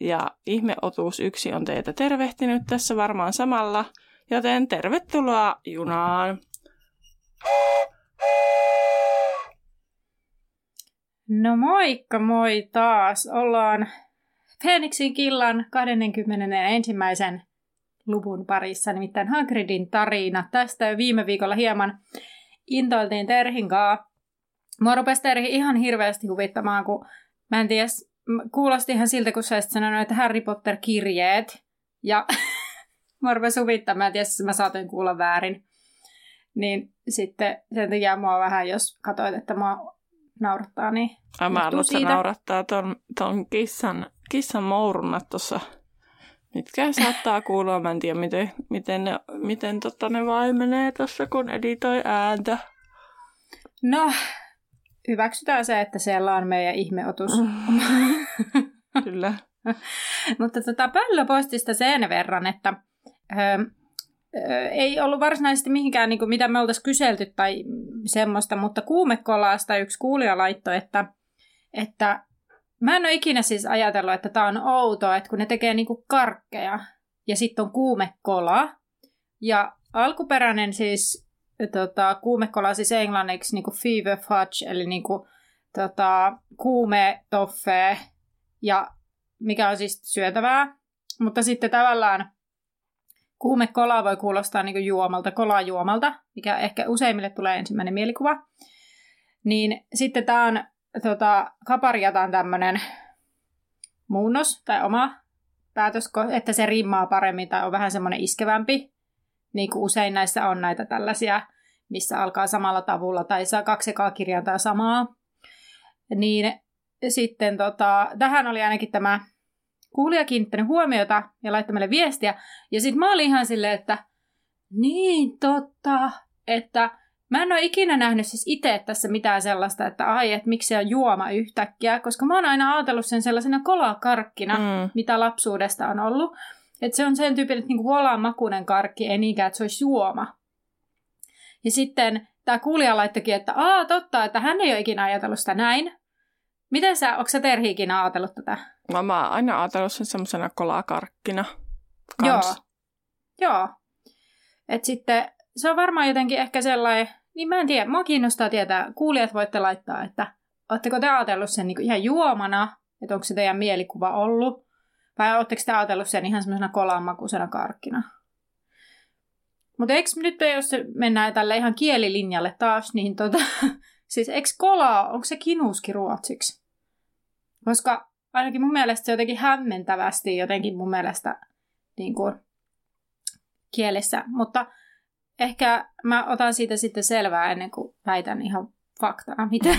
ja ihmeotuus yksi on teitä tervehtinyt tässä varmaan samalla, joten tervetuloa junaan! No moikka moi taas. Ollaan Phoenixin killan 21. luvun parissa, nimittäin Hagridin tarina. Tästä jo viime viikolla hieman intoiltiin Terhin kaa. Mua rupesi Terhi ihan hirveästi huvittamaan, kun mä en tiedä, kuulosti ihan siltä, kun sä sanonut, että Harry Potter-kirjeet. Ja mua rupesi huvittamaan, että mä saatoin kuulla väärin. Niin sitten sen takia mua vähän, jos katsoit, että mua naurattaa, niin Ai, mä siitä. naurattaa ton, ton kissan, kissan mourunat tuossa, mitkä saattaa kuulua. Mä en tiedä, miten, miten, ne, miten tota ne vaimenee tuossa, kun editoi ääntä. No, hyväksytään se, että siellä on meidän ihmeotus. Kyllä. Mutta tota, pöllöpostista sen verran, että öö, ei ollut varsinaisesti mihinkään, niin kuin, mitä me oltaisiin kyselty tai semmoista, mutta kuumekolaasta yksi kuulija laittoi, että, että mä en ole ikinä siis ajatellut, että tämä on outoa, että kun ne tekee niin kuin karkkeja ja sitten on kuumekola. Ja alkuperäinen siis tota, kuumekola siis englanniksi niin kuin fever fudge, eli niin kuin, tota, kuume toffee, ja mikä on siis syötävää. Mutta sitten tavallaan Kuume kola voi kuulostaa niin juomalta, kolajuomalta, mikä ehkä useimmille tulee ensimmäinen mielikuva. Niin sitten tämä on, tota, kapariata on tämmöinen muunnos tai oma päätös, että se rimmaa paremmin tai on vähän semmoinen iskevämpi. Niin kuin usein näissä on näitä tällaisia, missä alkaa samalla tavulla tai saa kaksi ekaa kirjainta samaa. Niin sitten tota, tähän oli ainakin tämä kuulija kiinnittänyt huomiota ja laittamille viestiä. Ja sitten mä olin ihan silleen, että niin totta, että mä en ole ikinä nähnyt siis itse tässä mitään sellaista, että ai, että miksi se on juoma yhtäkkiä, koska mä oon aina ajatellut sen sellaisena kolakarkkina, mm. mitä lapsuudesta on ollut. Että se on sen tyyppinen, että niinku kolan makuinen karkki, ei niinkään, että se olisi juoma. Ja sitten tämä kuulija laittokin, että aa totta, että hän ei ole ikinä ajatellut sitä näin. Miten sä, onko sä Terhi ikinä ajatellut tätä? No, mä oon aina ajatellut sen semmoisena kolakarkkina. Kans. Joo. Joo. Et sitten se on varmaan jotenkin ehkä sellainen, niin mä en tiedä, mua kiinnostaa tietää, kuulijat voitte laittaa, että ootteko te ajatellut sen niin ihan juomana, että onko se teidän mielikuva ollut, vai ootteko te ajatellut sen ihan semmoisena kolanmakuisena karkkina? Mutta eikö nyt, jos mennään tälle ihan kielilinjalle taas, niin tota, siis eikö kola, onko se kinuski ruotsiksi? Koska ainakin mun mielestä se jotenkin hämmentävästi jotenkin mun mielestä niin kuin, kielessä. Mutta ehkä mä otan siitä sitten selvää ennen kuin väitän ihan faktana, mitä.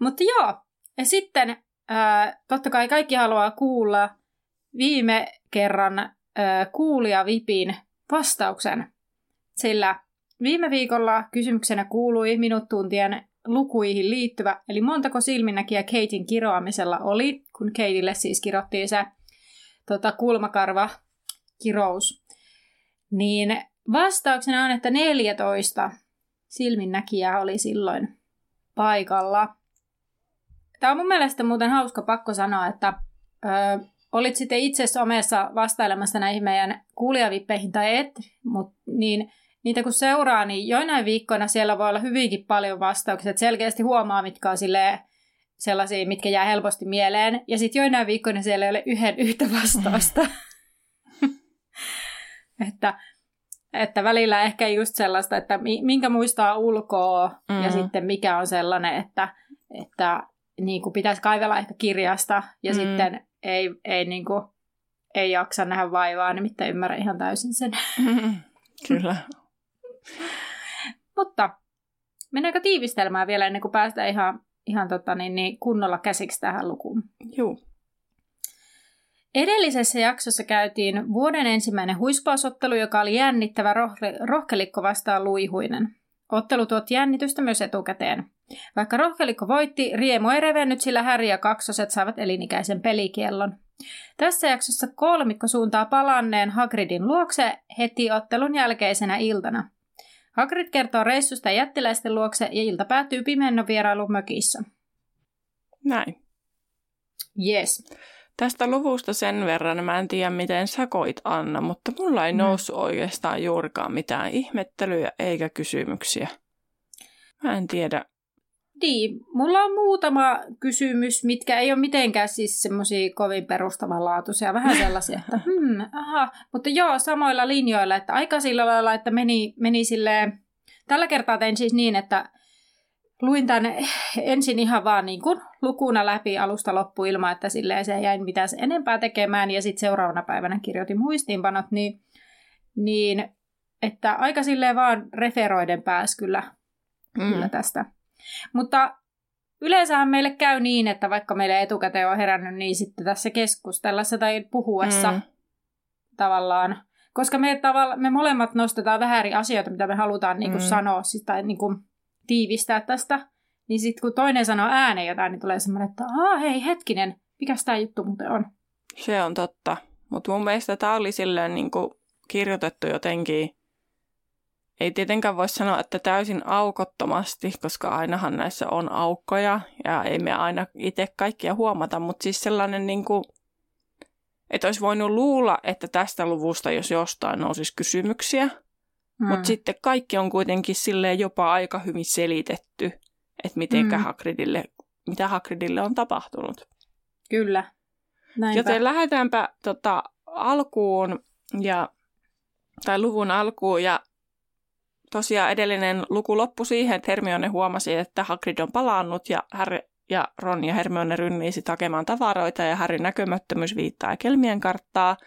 Mutta joo, ja sitten ää, totta kai kaikki haluaa kuulla viime kerran ää, kuulija Vipin vastauksen, sillä viime viikolla kysymyksenä kuului minut tuntien lukuihin liittyvä, eli montako silminnäkiä Katein kiroamisella oli, kun Kateille siis kirottiin se tota, kulmakarva kirous. Niin vastauksena on, että 14 silminnäkijää oli silloin paikalla. Tämä on mun mielestä muuten hauska pakko sanoa, että ö, olit sitten itse somessa vastailemassa näihin meidän kuulijavippeihin tai et, mut, niin niitä kun seuraa, niin joinain viikkoina siellä voi olla hyvinkin paljon vastauksia. Että selkeästi huomaa, mitkä on sellaisia, mitkä jää helposti mieleen. Ja sitten joinain viikkoina siellä ei ole yhden yhtä vastausta. että, että välillä ehkä just sellaista, että minkä muistaa ulkoa mm-hmm. ja sitten mikä on sellainen, että, että niin kuin pitäisi kaivella ehkä kirjasta ja mm-hmm. sitten ei, ei, niin kuin, ei jaksa nähdä vaivaa, nimittäin ymmärrän ihan täysin sen. Kyllä. Mutta mennäänkö tiivistelmään vielä ennen kuin päästään ihan, ihan tota, niin, niin kunnolla käsiksi tähän lukuun? Joo. Edellisessä jaksossa käytiin vuoden ensimmäinen huispausottelu, joka oli jännittävä roh- rohkelikko vastaan luihuinen. Ottelu tuotti jännitystä myös etukäteen. Vaikka rohkelikko voitti, Riemu ei revennyt, sillä Häri ja kaksoset saavat elinikäisen pelikiellon. Tässä jaksossa kolmikko suuntaa palanneen Hagridin luokse heti ottelun jälkeisenä iltana. Hagrid kertoo reissusta jättiläisten luokse ja ilta päättyy pimennon vierailu mökissä. Näin. Yes. Tästä luvusta sen verran, mä en tiedä miten sä koit Anna, mutta mulla ei noussut oikeastaan juurikaan mitään ihmettelyjä eikä kysymyksiä. Mä en tiedä. Niin, mulla on muutama kysymys, mitkä ei ole mitenkään siis semmoisia kovin perustavanlaatuisia, vähän sellaisia, että hmm, aha, mutta joo, samoilla linjoilla, että aika sillä lailla, että meni, meni silleen, tällä kertaa tein siis niin, että luin tämän ensin ihan vaan niin kuin lukuna läpi alusta loppu ilman, että silleen se jäi mitään enempää tekemään ja sitten seuraavana päivänä kirjoitin muistiinpanot, niin, niin että aika silleen vaan referoiden pääs kyllä, mm. kyllä tästä. Mutta yleensähän meille käy niin, että vaikka meille etukäteen on herännyt, niin sitten tässä keskustellessa tai puhuessa mm. tavallaan, koska me, tavalla, me molemmat nostetaan vähän eri asioita, mitä me halutaan niin kuin mm. sanoa, siis, tai niin kuin tiivistää tästä, niin sitten kun toinen sanoo ääneen jotain, niin tulee semmoinen, että Aa, hei hetkinen, mikä tämä juttu muuten on? Se on totta. Mutta mun mielestä tämä oli silleen niin kuin kirjoitettu jotenkin, ei tietenkään voi sanoa, että täysin aukottomasti, koska ainahan näissä on aukkoja ja ei me aina itse kaikkia huomata, mutta siis sellainen niin kuin, että olisi voinut luulla, että tästä luvusta, jos jostain nousisi kysymyksiä, Mm. Mutta sitten kaikki on kuitenkin sille jopa aika hyvin selitetty, että mitenkä mm. Hagridille, mitä Hagridille on tapahtunut. Kyllä. Näinpä. Joten lähdetäänpä tota, alkuun ja, tai luvun alkuun ja tosiaan edellinen luku loppui siihen, että Hermione huomasi, että Hagrid on palannut ja Harry ja Ron ja Hermione rynnii sitten hakemaan tavaroita ja Harryn näkymättömyys viittaa Kelmien karttaa –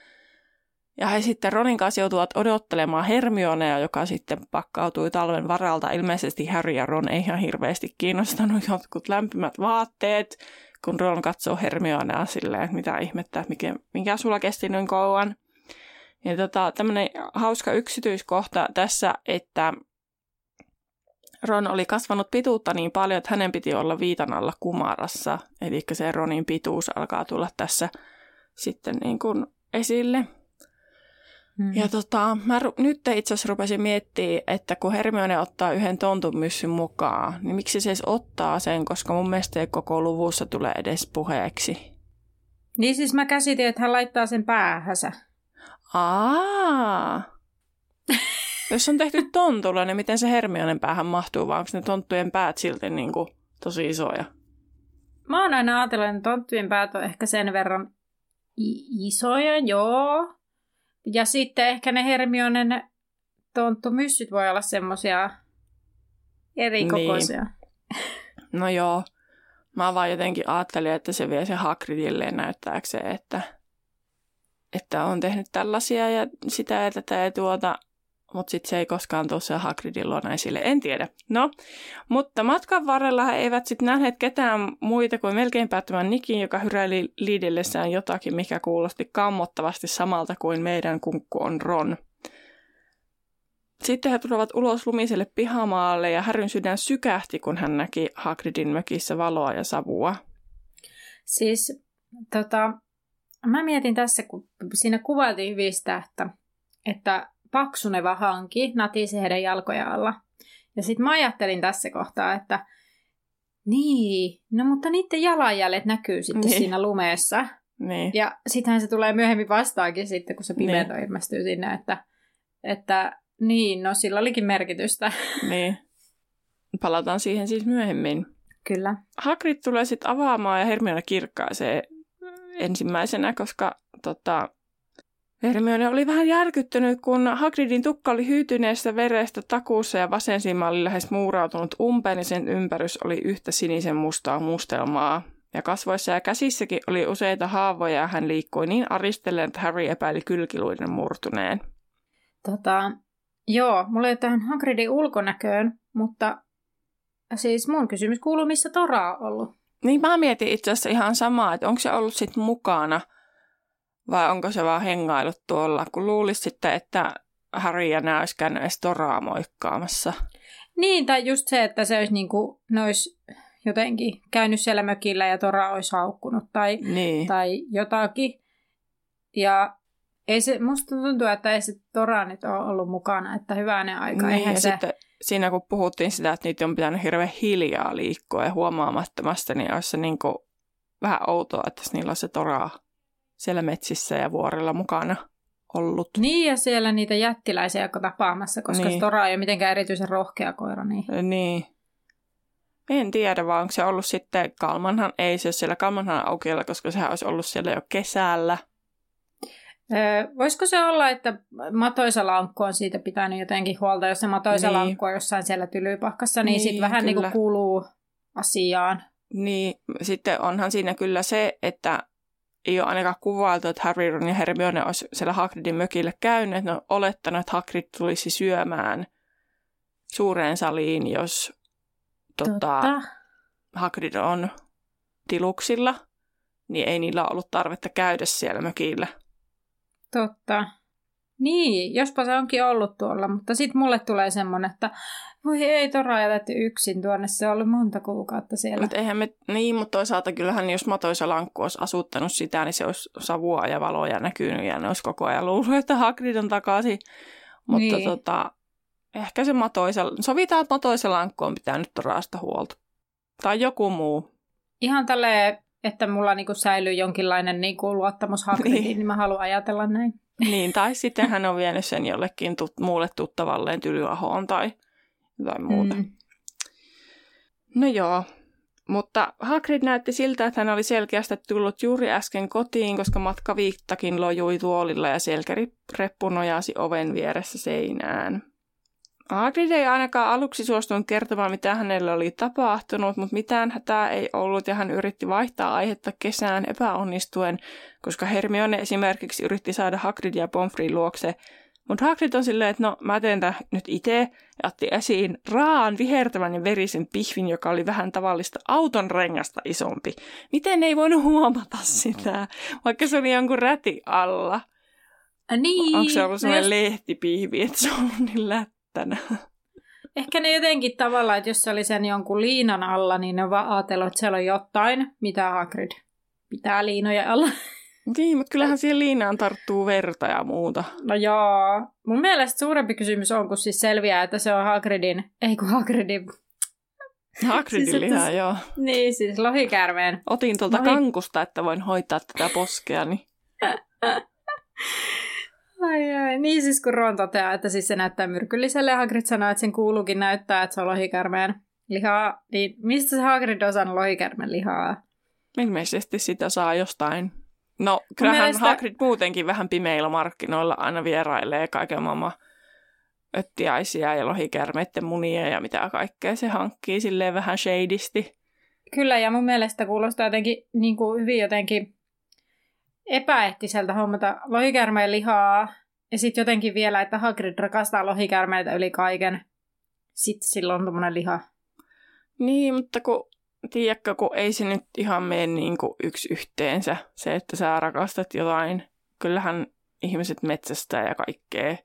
ja he sitten Ronin kanssa joutuvat odottelemaan Hermionea, joka sitten pakkautui talven varalta. Ilmeisesti Harry ja Ron ei ihan hirveästi kiinnostanut jotkut lämpimät vaatteet, kun Ron katsoo Hermionea silleen, että mitä ihmettä, mikä, mikä sulla kesti noin kauan. Ja tota, tämmöinen hauska yksityiskohta tässä, että Ron oli kasvanut pituutta niin paljon, että hänen piti olla viitan alla kumarassa. Eli se Ronin pituus alkaa tulla tässä sitten niin kuin esille. Mm. Ja tota, mä ru- nyt itse asiassa rupesin miettimään, että kun Hermione ottaa yhden tontun myssyn mukaan, niin miksi se edes ottaa sen, koska mun mielestä ei koko luvussa tule edes puheeksi. Niin siis mä käsitin, että hän laittaa sen päähänsä. Aa. Jos on tehty tontulla, niin miten se Hermionen päähän mahtuu, vai onko ne tonttujen päät silti niin kuin tosi isoja? Mä oon aina ajatellut, että tonttujen päät on ehkä sen verran isoja, joo. Ja sitten ehkä ne Hermionen tonttumyssyt voi olla semmosia eri kokoisia. Niin. No joo. Mä vaan jotenkin ajattelin, että se vie se Hagridille näyttääkseen, että, että on tehnyt tällaisia ja sitä ja tätä ja tuota. Mutta sitten se ei koskaan tuossa Hagridin luona esille. En tiedä. No, mutta matkan varrella he eivät sitten nähneet ketään muita kuin melkein päättämään Nikin, joka hyräili liidellessään jotakin, mikä kuulosti kammottavasti samalta kuin meidän kunkku on Ron. Sitten he tulevat ulos lumiselle pihamaalle ja Häryn sydän sykähti, kun hän näki Hagridin mökissä valoa ja savua. Siis, tota, mä mietin tässä, kun siinä kuvailtiin hyvin sitä, että, että paksuneva hanki natisi heidän jalkoja alla. Ja sitten mä ajattelin tässä kohtaa, että niin, no mutta niiden jalanjäljet näkyy sitten niin. siinä lumeessa. Niin. Ja sittenhän se tulee myöhemmin vastaakin sitten, kun se pimeto niin. ilmestyy sinne, että, että niin, no sillä olikin merkitystä. Niin. Palataan siihen siis myöhemmin. Kyllä. Hagrid tulee sitten avaamaan ja Hermione kirkkaisee ensimmäisenä, koska tota, Hermione oli vähän järkyttynyt, kun Hagridin tukka oli hyytyneestä verestä takuussa ja vasen silmä oli lähes muurautunut umpeen ja sen ympärys oli yhtä sinisen mustaa mustelmaa. Ja kasvoissa ja käsissäkin oli useita haavoja ja hän liikkui niin aristellen, että Harry epäili kylkiluiden murtuneen. Tota, joo, mulla ei tähän Hagridin ulkonäköön, mutta siis mun kysymys kuuluu, missä Tora on ollut? Niin mä mietin itse asiassa ihan samaa, että onko se ollut sitten mukana – Vai onko se vaan hengailut tuolla? Kun luulisi sitten, että Harry ja nämä olisi käynyt edes Toraa moikkaamassa. Niin, tai just se, että se olisi niinku, ne olisi jotenkin käynyt siellä mökillä ja Tora olisi haukkunut tai, Niin. tai jotakin. Ja ei se, musta tuntuu, että ei se Tora nyt ole ollut mukana, että hyvänen aika. Niin, Eihän ja se... sitten siinä kun puhuttiin sitä, että niitä on pitänyt hirveän hiljaa liikkua ja huomaamattomasti, niin olisi se niin kuin vähän outoa, että niillä on se toraa siellä metsissä ja vuorilla mukana ollut. Niin, ja siellä niitä jättiläisiä joka tapaamassa, koska Niin. niin. Tora ei ole mitenkään erityisen rohkea koira. Niin. Niin. En tiedä, vaan onko se ollut sitten, Kalmanhan ei se ole siellä Kalmanhan aukiolla, koska sehän olisi ollut siellä jo kesällä. Öö, voisiko se olla, että matoisa lankku on siitä pitänyt jotenkin huolta, jos se matoisa Niin. lankku on jossain siellä tylypahkassa, niin, Niin, sitten vähän niin kuin kuuluu asiaan. Niin, sitten onhan siinä kyllä se, että ei ole ainakaan kuvailtu, että Harry, Ron ja Hermione olisi siellä Hagridin mökille käyneet. Ne on olettanut, että Hagrid tulisi syömään suureen saliin, jos tota, Hagrid on tiluksilla, niin ei niillä ollut tarvetta käydä siellä mökillä. Totta. Niin, jospa se onkin ollut tuolla, mutta sitten mulle tulee semmoinen, että voi ei Tora jätetty yksin tuonne, se on ollut monta kuukautta siellä. Mutta eihän me, niin, mutta toisaalta kyllähän jos matoisa lankku olisi asuttanut sitä, niin se olisi savua ja valoja näkynyt ja ne olisi koko ajan luullut, että Hagrid on takaisin. Mutta Niin. tota, ehkä se matoisa, sovitaan, että matoisa lankku on pitänyt raasta huolta. Tai joku muu. Ihan tälleen, että mulla niinku säilyy jonkinlainen niinku luottamus Hagridiin, Niin. niin. mä haluan ajatella näin. Niin, tai sitten hän on vienyt sen jollekin tut, muulle tuttavalleen tylyahoon tai jotain muuta. Mm. No joo, mutta Hagrid näytti siltä, että hän oli selkeästi tullut juuri äsken kotiin, koska matkaviittakin lojui tuolilla ja selkärippu nojasi oven vieressä seinään. Hagrid ei ainakaan aluksi suostunut kertomaan, mitä hänelle oli tapahtunut, mutta mitään hätää ei ollut ja hän yritti vaihtaa aihetta kesään epäonnistuen, koska Hermione esimerkiksi yritti saada Hagridia Pomfrey luokse. Mutta Hagrid on silleen, että no mä teen tää nyt itse ja otti esiin raan, vihertävän ja verisen pihvin, joka oli vähän tavallista auton rengasta isompi. Miten ei voinut huomata sitä, vaikka se oli jonkun räti alla? Niin. Onko se ollut no sellainen jos- lehtipihvi, että se on niin lättänä? Ehkä ne jotenkin tavallaan, että jos se oli sen jonkun liinan alla, niin ne vaan ajatellut, että siellä on jotain, mitä Hagrid pitää liinoja alla. Niin, mutta kyllähän siihen liinaan tarttuu verta ja muuta. No joo. Mun mielestä suurempi kysymys on, kun siis selviää, että se on Hagridin, ei kun Hagridin, Hagridin Siis, että lihaa, se- joo. niin siis lohikäärmeen. Otin tuolta Lohi- kankusta, että voin hoitaa tätä poskea, niin Ai ai. Niin siis kun Ron toteaa, että siis se näyttää myrkylliselle ja Hagrid sanoo, että sen kuuluukin näyttää, että se on lohikäärmeen lihaa. Niin mistä se Hagrid on saanut lohikäärmeen lihaa? ilmeisesti sitä saa jostain. No, kyllähän mielestä- Hagrid muutenkin vähän pimeillä markkinoilla aina vierailee kaiken maailman öttiäisiä ja lohikärmeiden munia ja mitä kaikkea se hankkii silleen vähän shadisti. Kyllä, ja mun mielestä kuulostaa jotenkin niin kuin hyvin jotenkin epäeettiseltä hommata lohikäärmeen lihaa. Ja sitten jotenkin vielä, että Hagrid rakastaa lohikäärmeitä yli kaiken. Sitten sillä on tommonen liha. Niin, mutta kun, tiedätkö, kun ei se nyt ihan mene niin kuin yksi yhteensä, se, että sä rakastat jotain. Kyllähän ihmiset metsästää ja kaikkea,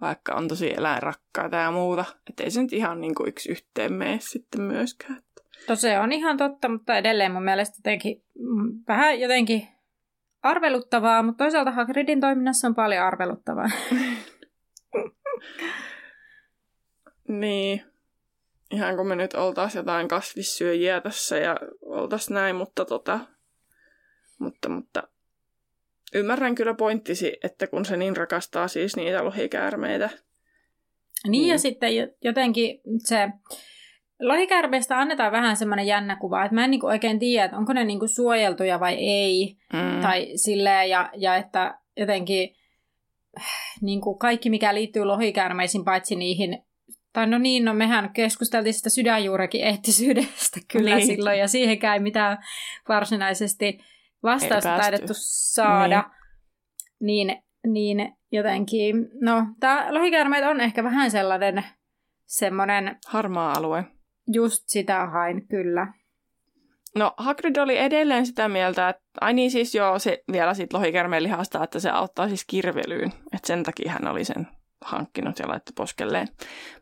vaikka on tosi eläinrakkaita ja muuta. Että ei se nyt ihan niin kuin yksi yhteen mene sitten myöskään. Se on ihan totta, mutta edelleen mun mielestä jotenkin mm, vähän jotenkin arveluttavaa, mutta toisaalta Hagridin toiminnassa on paljon arveluttavaa. Niin. Ihan kun me nyt oltaisiin jotain kasvissyöjiä tässä ja oltaisiin näin, mutta tota... Mutta, mutta... Ymmärrän kyllä pointtisi, että kun se niin rakastaa siis niitä lohikäärmeitä. Niin ja Niin. sitten jo- jotenkin se lohikäärmeestä annetaan vähän semmoinen jännä kuva, että mä en niinku oikein tiedä, että onko ne niinku suojeltuja vai ei. Mm. Tai silleen, ja, ja että jotenkin niin kuin kaikki, mikä liittyy lohikäärmeisiin, paitsi niihin, tai no niin, no mehän keskusteltiin sitä sydänjuurekin eettisyydestä kyllä Niin. silloin, ja siihenkään ei mitään varsinaisesti vastausta taidettu saada. Niin. niin, jotenkin, no, tämä lohikäärmeet on ehkä vähän sellainen, semmoinen, Harmaa alue. Just sitä hain, kyllä. No Hagrid oli edelleen sitä mieltä, että ai niin siis joo, se vielä siitä lohikermeen lihasta, että se auttaa siis kirvelyyn. Että sen takia hän oli sen hankkinut ja laittu poskelleen.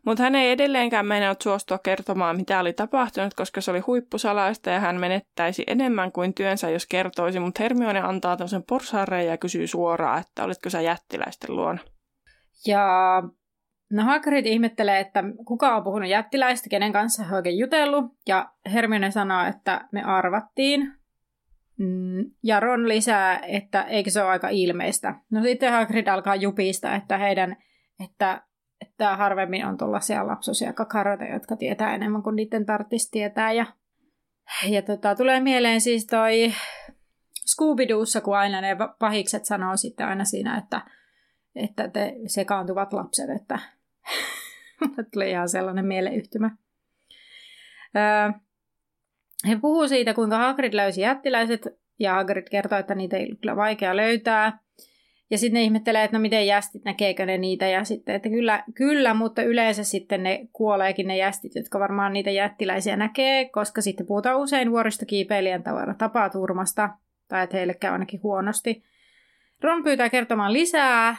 Mutta hän ei edelleenkään mennyt suostua kertomaan, mitä oli tapahtunut, koska se oli huippusalaista ja hän menettäisi enemmän kuin työnsä, jos kertoisi. Mutta Hermione antaa tämmöisen porsaareen ja kysyy suoraan, että olitko sä jättiläisten luona. Ja no Hagrid ihmettelee, että kuka on puhunut jättiläistä, kenen kanssa hän oikein jutellut. Ja Hermione sanoo, että me arvattiin. Mm, ja Ron lisää, että eikö se ole aika ilmeistä. No sitten Hagrid alkaa jupista, että heidän että, että harvemmin on tuollaisia lapsosia kakaroita, jotka tietää enemmän kuin niiden tarvitsisi tietää. Ja, ja tota, tulee mieleen siis toi scooby kun aina ne pahikset sanoo sitten aina siinä, että, että te sekaantuvat lapset, että tulee ihan sellainen mieleyhtymä. Öö, he puhuu siitä, kuinka Hagrid löysi jättiläiset, ja Hagrid kertoo, että niitä ei kyllä vaikea löytää. Ja sitten ne ihmettelee, että no miten jästit, näkeekö ne niitä. Ja sitten, että kyllä, kyllä, mutta yleensä sitten ne kuoleekin ne jästit, jotka varmaan niitä jättiläisiä näkee, koska sitten puhutaan usein vuoristokiipeilijän tavara tapaturmasta, tai että heille käy ainakin huonosti. Ron pyytää kertomaan lisää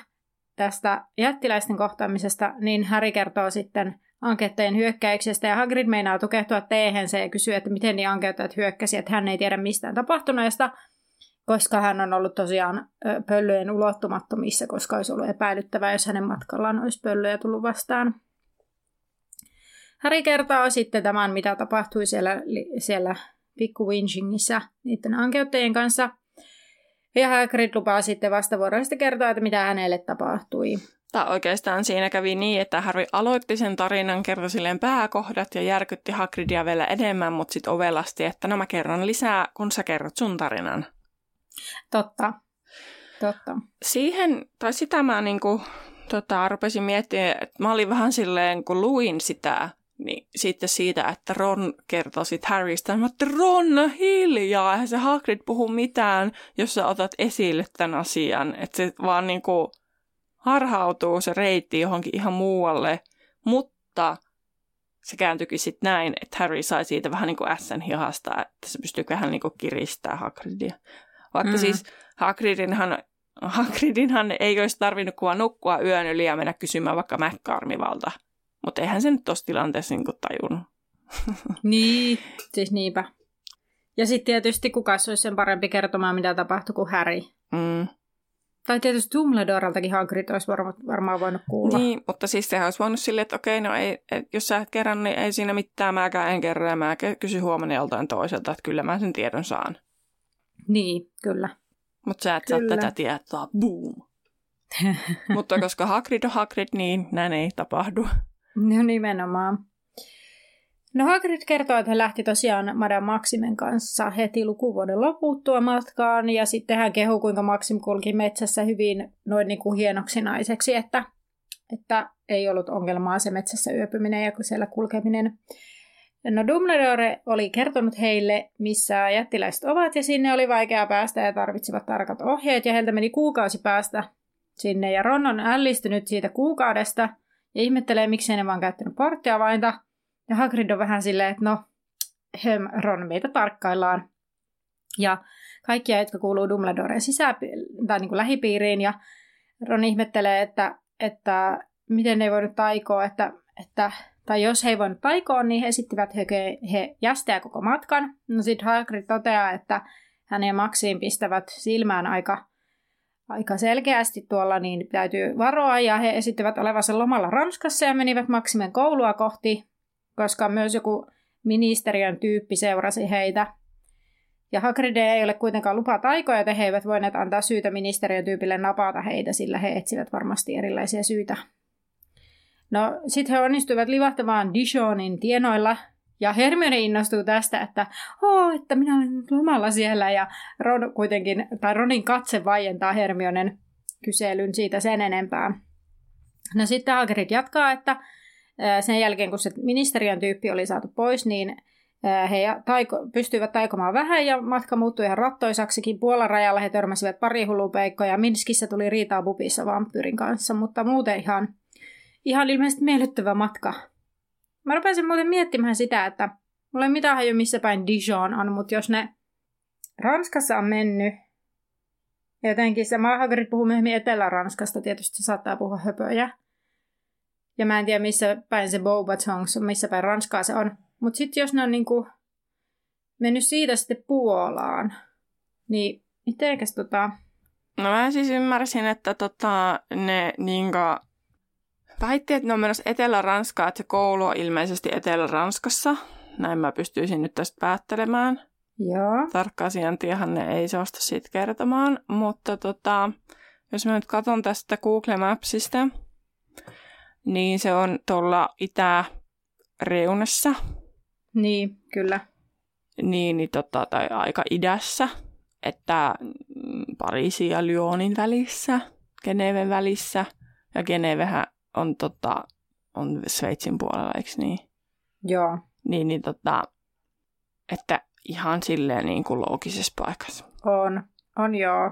tästä jättiläisten kohtaamisesta, niin Harry kertoo sitten ankettajien hyökkäyksestä, ja Hagrid meinaa tukehtua teehensä ja kysyy, että miten niin ankettajat hyökkäsi, että hän ei tiedä mistään tapahtuneesta, koska hän on ollut tosiaan pöllöjen ulottumattomissa, koska olisi ollut epäilyttävää, jos hänen matkallaan olisi pöllöjä tullut vastaan. Harry kertoo sitten tämän, mitä tapahtui siellä, siellä pikku Winchingissä niiden ankeuttajien kanssa. Ja Hagrid lupaa sitten vastavuoroisesti kertoa, että mitä hänelle tapahtui. Tai oikeastaan siinä kävi niin, että Harry aloitti sen tarinan, kertoi silleen pääkohdat ja järkytti Hagridia vielä enemmän, mutta sitten ovelasti, että no mä kerron lisää, kun sä kerrot sun tarinan. Totta. Totta. Siihen, tai sitä mä niinku, tota, rupesin miettimään, että mä olin vähän silleen, kun luin sitä, niin sitten siitä, että Ron kertoo sit Harrystä, mä että Ron, hiljaa, eihän se Hagrid puhu mitään, jos sä otat esille tämän asian. Että se vaan niinku harhautuu se reitti johonkin ihan muualle, mutta se kääntyikin sitten näin, että Harry sai siitä vähän niin kuin ässän hihasta, että se pystyy vähän niin kuin kiristää Hagridia. Vaikka mm. siis Hagridinhan, Hagridinhan ei olisi tarvinnut kuin nukkua yön yli ja mennä kysymään vaikka McCarmivalta. Mutta eihän se nyt tuossa tilanteessa niin tajunnut. niin, siis niinpä. Ja sitten tietysti kuka olisi sen parempi kertomaan, mitä tapahtui kuin Harry. Mm. Tai tietysti Dumbledoreltakin Hagrid olisi varma, varmaan voinut kuulla. Niin, mutta siis sehän olisi voinut silleen, että okei, no ei, et, jos sä et kerran, niin ei siinä mitään, mäkään en kerran, ja mä kysyn huomenna joltain toiselta, että kyllä mä sen tiedon saan. Niin, kyllä. Mutta sä et kyllä. saa tätä tietoa, boom. Mutta koska Hagrid on Hagrid, niin näin ei tapahdu. No nimenomaan. No Hagrid kertoo, että hän lähti tosiaan Madame Maximen kanssa heti lukuvuoden loputtua matkaan, ja sitten hän kehuu, kuinka Maxim kulki metsässä hyvin noin niin kuin hienoksi naiseksi, että, että ei ollut ongelmaa se metsässä yöpyminen ja siellä kulkeminen. No Dumbledore oli kertonut heille, missä jättiläiset ovat, ja sinne oli vaikea päästä ja tarvitsivat tarkat ohjeet, ja heiltä meni kuukausi päästä sinne, ja Ron on ällistynyt siitä kuukaudesta, ja ihmettelee, miksi ne vaan käyttänyt porttiavainta, ja Hagrid on vähän silleen, että no, hem, Ron, meitä tarkkaillaan. Ja kaikkia, jotka kuuluu Dumbledoren sisä- tai niin kuin lähipiiriin, ja Ron ihmettelee, että, että miten ne ei voinut taikoa, että, että tai jos he ei voinut taikoa, niin he esittivät he, he jästeä koko matkan. No sitten Hagrid toteaa, että hän ja Maxiin pistävät silmään aika, aika selkeästi tuolla, niin täytyy varoa. Ja he esittivät olevansa lomalla Ranskassa ja menivät Maximen koulua kohti, koska myös joku ministeriön tyyppi seurasi heitä. Ja Hagrid ei ole kuitenkaan lupa taikoja, joten he eivät voineet antaa syytä ministeriön tyypille napata heitä, sillä he etsivät varmasti erilaisia syitä No, sitten he onnistuivat livahtamaan Dijonin tienoilla, ja Hermione innostuu tästä, että oh, että minä olen lomalla siellä, ja Ron kuitenkin, tai Ronin katse vaientaa Hermionen kyselyn siitä sen enempää. No sitten Hagrid jatkaa, että sen jälkeen kun se ministeriön tyyppi oli saatu pois, niin he taiko, pystyivät taikomaan vähän ja matka muuttui ihan rattoisaksikin. Puolan rajalla he törmäsivät pari hulupeikkoa ja Minskissä tuli riitaa pupissa vampyyrin kanssa, mutta muuten ihan ihan ilmeisesti miellyttävä matka. Mä rupesin muuten miettimään sitä, että Mulla ei mitään haju, missä päin Dijon on, mutta jos ne Ranskassa on mennyt, jotenkin se Hagrid puhuu myöhemmin Etelä-Ranskasta, tietysti se saattaa puhua höpöjä. Ja mä en tiedä, missä päin se Beaubatongs on, missä päin Ranskaa se on. Mutta sitten jos ne on niinku mennyt siitä sitten Puolaan, niin mitenkäs tota... No mä siis ymmärsin, että tota, ne niinka väitti, että ne on menossa Etelä-Ranskaa, että se koulu on ilmeisesti Etelä-Ranskassa. Näin mä pystyisin nyt tästä päättelemään. Joo. Tarkkaa sijaintiahan ne ei suosta siitä kertomaan, mutta tota, jos mä nyt katson tästä Google Mapsista, niin se on tuolla itäreunassa. Niin, kyllä. Niin, niin tota, tai aika idässä, että Pariisin ja Lyonin välissä, Geneven välissä. Ja Genevehän on, tota, on Sveitsin puolella, eikö niin? Joo. Niin, niin tota, että ihan silleen niin kuin loogisessa paikassa. On, on joo.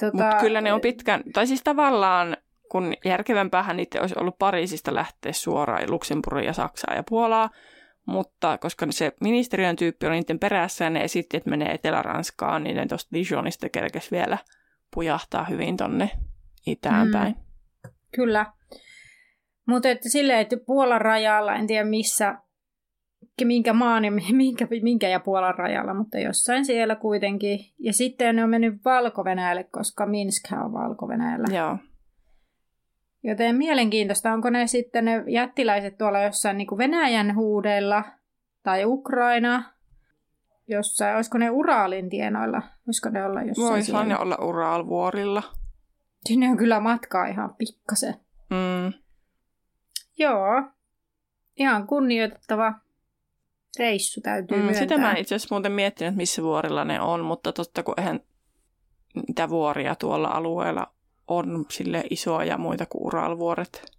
Tota... Mutta kyllä ne on pitkän, tai siis tavallaan kun järkevämpäähän niitä olisi ollut Pariisista lähteä suoraan Luxemburgin ja Saksaan ja Puolaa, mutta koska se ministeriön tyyppi on niiden perässä ja ne esitti, että menee Etelä-Ranskaan, niin ne tuosta Dijonista kerkesi vielä pujahtaa hyvin tonne itään päin. Mm. Kyllä. Mutta että silleen, että Puolan rajalla, en tiedä missä, minkä maan ja minkä, minkä ja Puolan rajalla, mutta jossain siellä kuitenkin. Ja sitten ne on mennyt valko koska Minsk on valko Joo. Joten mielenkiintoista, onko ne sitten ne jättiläiset tuolla jossain niin kuin Venäjän huudeilla tai Ukraina, jossain, olisiko ne Uraalin tienoilla? Olisiko ne olla jossain Voisihan ne olla Uraalvuorilla. Sinne on kyllä matkaa ihan pikkasen. Mm. Joo, ihan kunnioitettava reissu täytyy mm, myöntää. Sitä mä itse asiassa muuten miettinyt, että missä vuorilla ne on, mutta totta kun eihän mitä vuoria tuolla alueella on sille isoja muita kuin Uralvuoret.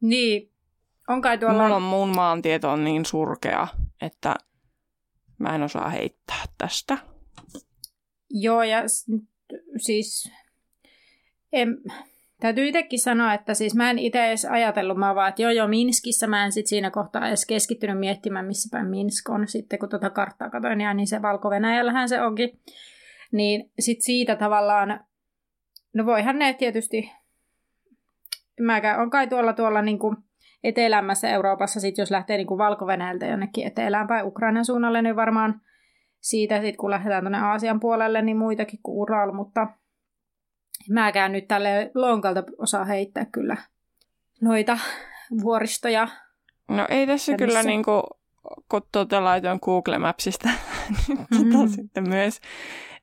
Niin, on kai tuolla... Mulla on, mun maantieto on niin surkea, että mä en osaa heittää tästä. Joo, ja siis en, täytyy itsekin sanoa, että siis mä en itse edes ajatellut, mä vaan, että joo joo Minskissä, mä en sit siinä kohtaa edes keskittynyt miettimään, missä päin Minsk on. Sitten kun tuota karttaa katsoin, niin se valko se onkin. Niin sit siitä tavallaan No voihan ne tietysti, mä on kai tuolla, tuolla niin kuin etelämässä Euroopassa, sit jos lähtee niin valko jonnekin etelään päin Ukrainan suunnalle, niin varmaan siitä sitten kun lähdetään tuonne Aasian puolelle, niin muitakin kuin Ural, mutta mäkään nyt tälle lonkalta osaa heittää kyllä noita vuoristoja. No ei tässä ja kyllä niin kuin, kun tuota laitoin Google Mapsista niin mm-hmm. sitten myös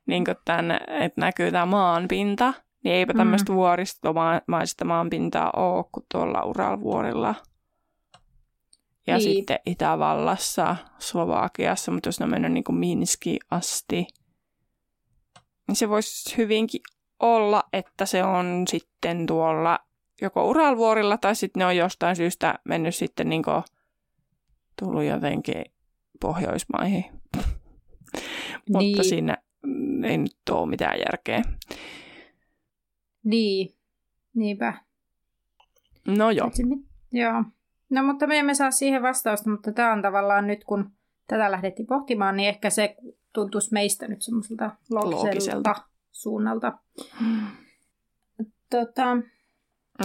niin tämän, että näkyy tämä maanpinta, niin eipä tämmöistä mm. vuoristomaista maanpintaa ole kuin tuolla Uralvuorilla. Ja niin. sitten Itävallassa, Slovakiassa, mutta jos ne on mennyt niin kuin Minski asti, niin se voisi hyvinkin olla, että se on sitten tuolla joko Uralvuorilla tai sitten ne on jostain syystä mennyt sitten niin kuin tullut jotenkin Pohjoismaihin. Niin. Mutta siinä ei nyt ole mitään järkeä. Niin, niinpä. No joo. joo. No mutta me emme saa siihen vastausta, mutta tämä on tavallaan nyt, kun tätä lähdettiin pohtimaan, niin ehkä se tuntuisi meistä nyt semmoiselta loogiselta suunnalta. Tota...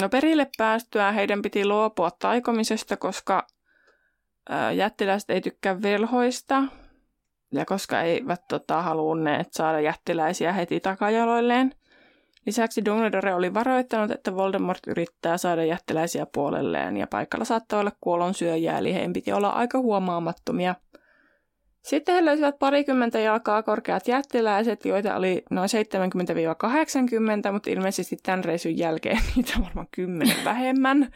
No perille päästyä heidän piti luopua taikomisesta, koska jättiläiset ei tykkää velhoista, ja koska eivät tota, halunneet saada jättiläisiä heti takajaloilleen. Lisäksi Dumbledore oli varoittanut, että Voldemort yrittää saada jättiläisiä puolelleen ja paikalla saattaa olla kuolonsyöjiä, eli heidän piti olla aika huomaamattomia. Sitten he löysivät parikymmentä jalkaa korkeat jättiläiset, joita oli noin 70-80, mutta ilmeisesti tämän reisun jälkeen niitä on varmaan kymmenen vähemmän.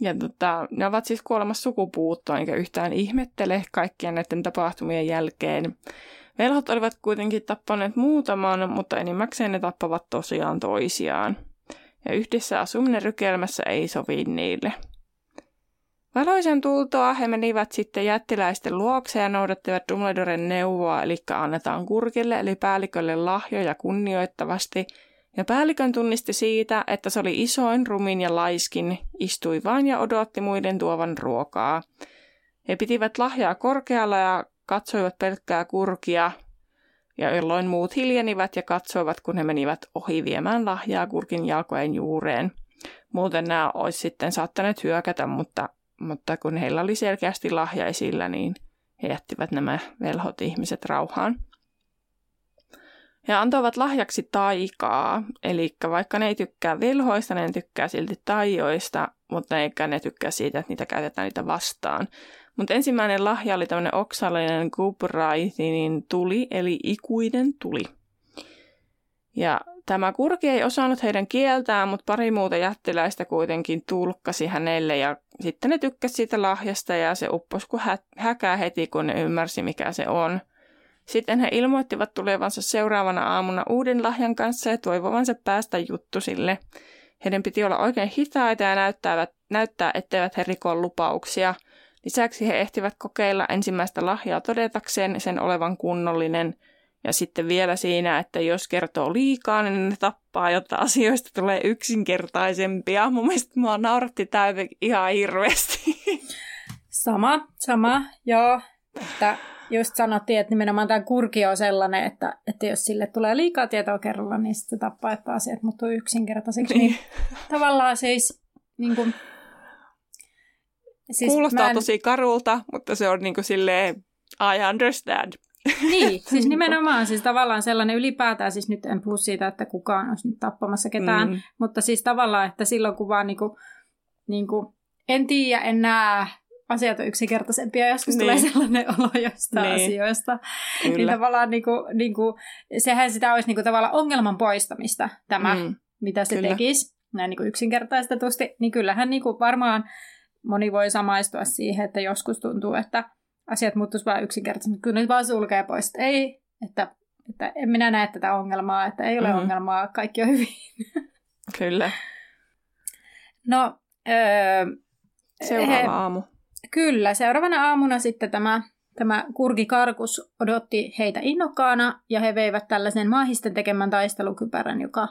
Ja tota, ne ovat siis kuolemassa sukupuuttoon, enkä yhtään ihmettele kaikkien näiden tapahtumien jälkeen. Velhot olivat kuitenkin tappaneet muutaman, mutta enimmäkseen ne tappavat tosiaan toisiaan. Ja yhdessä asuminen rykelmässä ei sovi niille. Valoisen tultoa he menivät sitten jättiläisten luokse ja noudattivat Dumbledoren neuvoa, eli annetaan kurkille eli päällikölle lahjoja kunnioittavasti. Ja päällikön tunnisti siitä, että se oli isoin, rumin ja laiskin, istui vain ja odotti muiden tuovan ruokaa. He pitivät lahjaa korkealla ja katsoivat pelkkää kurkia, ja jolloin muut hiljenivät ja katsoivat, kun he menivät ohi viemään lahjaa kurkin jalkojen juureen. Muuten nämä olisi sitten saattaneet hyökätä, mutta, mutta kun heillä oli selkeästi lahja esillä, niin he jättivät nämä velhot ihmiset rauhaan. He antoivat lahjaksi taikaa, eli vaikka ne ei tykkää velhoista, ne tykkää silti taijoista, mutta eikä ne tykkää siitä, että niitä käytetään niitä vastaan. Mutta ensimmäinen lahja oli tämmöinen oksallinen Gubraithinin tuli, eli ikuinen tuli. Ja tämä kurki ei osannut heidän kieltään, mutta pari muuta jättiläistä kuitenkin tulkkasi hänelle ja sitten ne tykkäsi siitä lahjasta ja se upposi kuin hä- häkää heti, kun ne ymmärsi mikä se on. Sitten he ilmoittivat tulevansa seuraavana aamuna uuden lahjan kanssa ja toivovansa päästä juttu sille. Heidän piti olla oikein hitaita ja näyttää, näyttää etteivät he riko lupauksia – Lisäksi he ehtivät kokeilla ensimmäistä lahjaa todetakseen sen olevan kunnollinen ja sitten vielä siinä, että jos kertoo liikaa, niin ne tappaa, jotta asioista tulee yksinkertaisempia. Mun mielestä mua nauratti tämä ihan hirveästi. Sama, sama, joo. Että just sanottiin, että nimenomaan tämä kurki on sellainen, että, että jos sille tulee liikaa tietoa kerralla, niin sitten se tappaa, että asiat muuttuu yksinkertaisiksi. Niin. niin tavallaan siis niin kuin, Siis Kuulostaa en... tosi karulta, mutta se on niin kuin silleen, I understand. Niin, siis nimenomaan siis tavallaan sellainen ylipäätään, siis nyt en puhu siitä, että kukaan olisi nyt tappamassa ketään, mm. mutta siis tavallaan, että silloin kun vaan niin kuin, niin kuin, en tiedä, en näe, asiat on yksinkertaisempia, joskus niin. tulee sellainen olo jostain niin. asioista. Kyllä. Niin tavallaan niin kuin, niin kuin, sehän sitä olisi niin kuin, tavallaan ongelman poistamista tämä, mm. mitä se Kyllä. tekisi, näin niin kuin yksinkertaistetusti, niin kyllähän niin kuin varmaan moni voi samaistua siihen, että joskus tuntuu, että asiat muuttuisivat vain yksinkertaisesti. Kyllä nyt vaan sulkee pois, että ei, että, että en minä näe tätä ongelmaa, että ei ole mm-hmm. ongelmaa, kaikki on hyvin. Kyllä. No, öö, Seuraava he, aamu. Kyllä, seuraavana aamuna sitten tämä, tämä kurkikarkus odotti heitä innokkaana ja he veivät tällaisen maahisten tekemän taistelukypärän, joka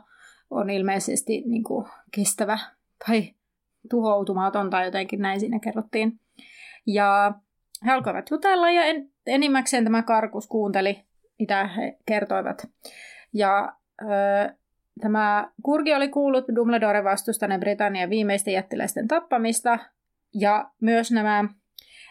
on ilmeisesti niin kuin, kestävä tai tuhoutumaton tai jotenkin näin siinä kerrottiin. Ja he alkoivat jutella ja en, enimmäkseen tämä Karkus kuunteli, mitä he kertoivat. Ja ö, tämä Kurgi oli kuullut Dumbledore vastustaneen Britannian viimeisten jättiläisten tappamista ja myös nämä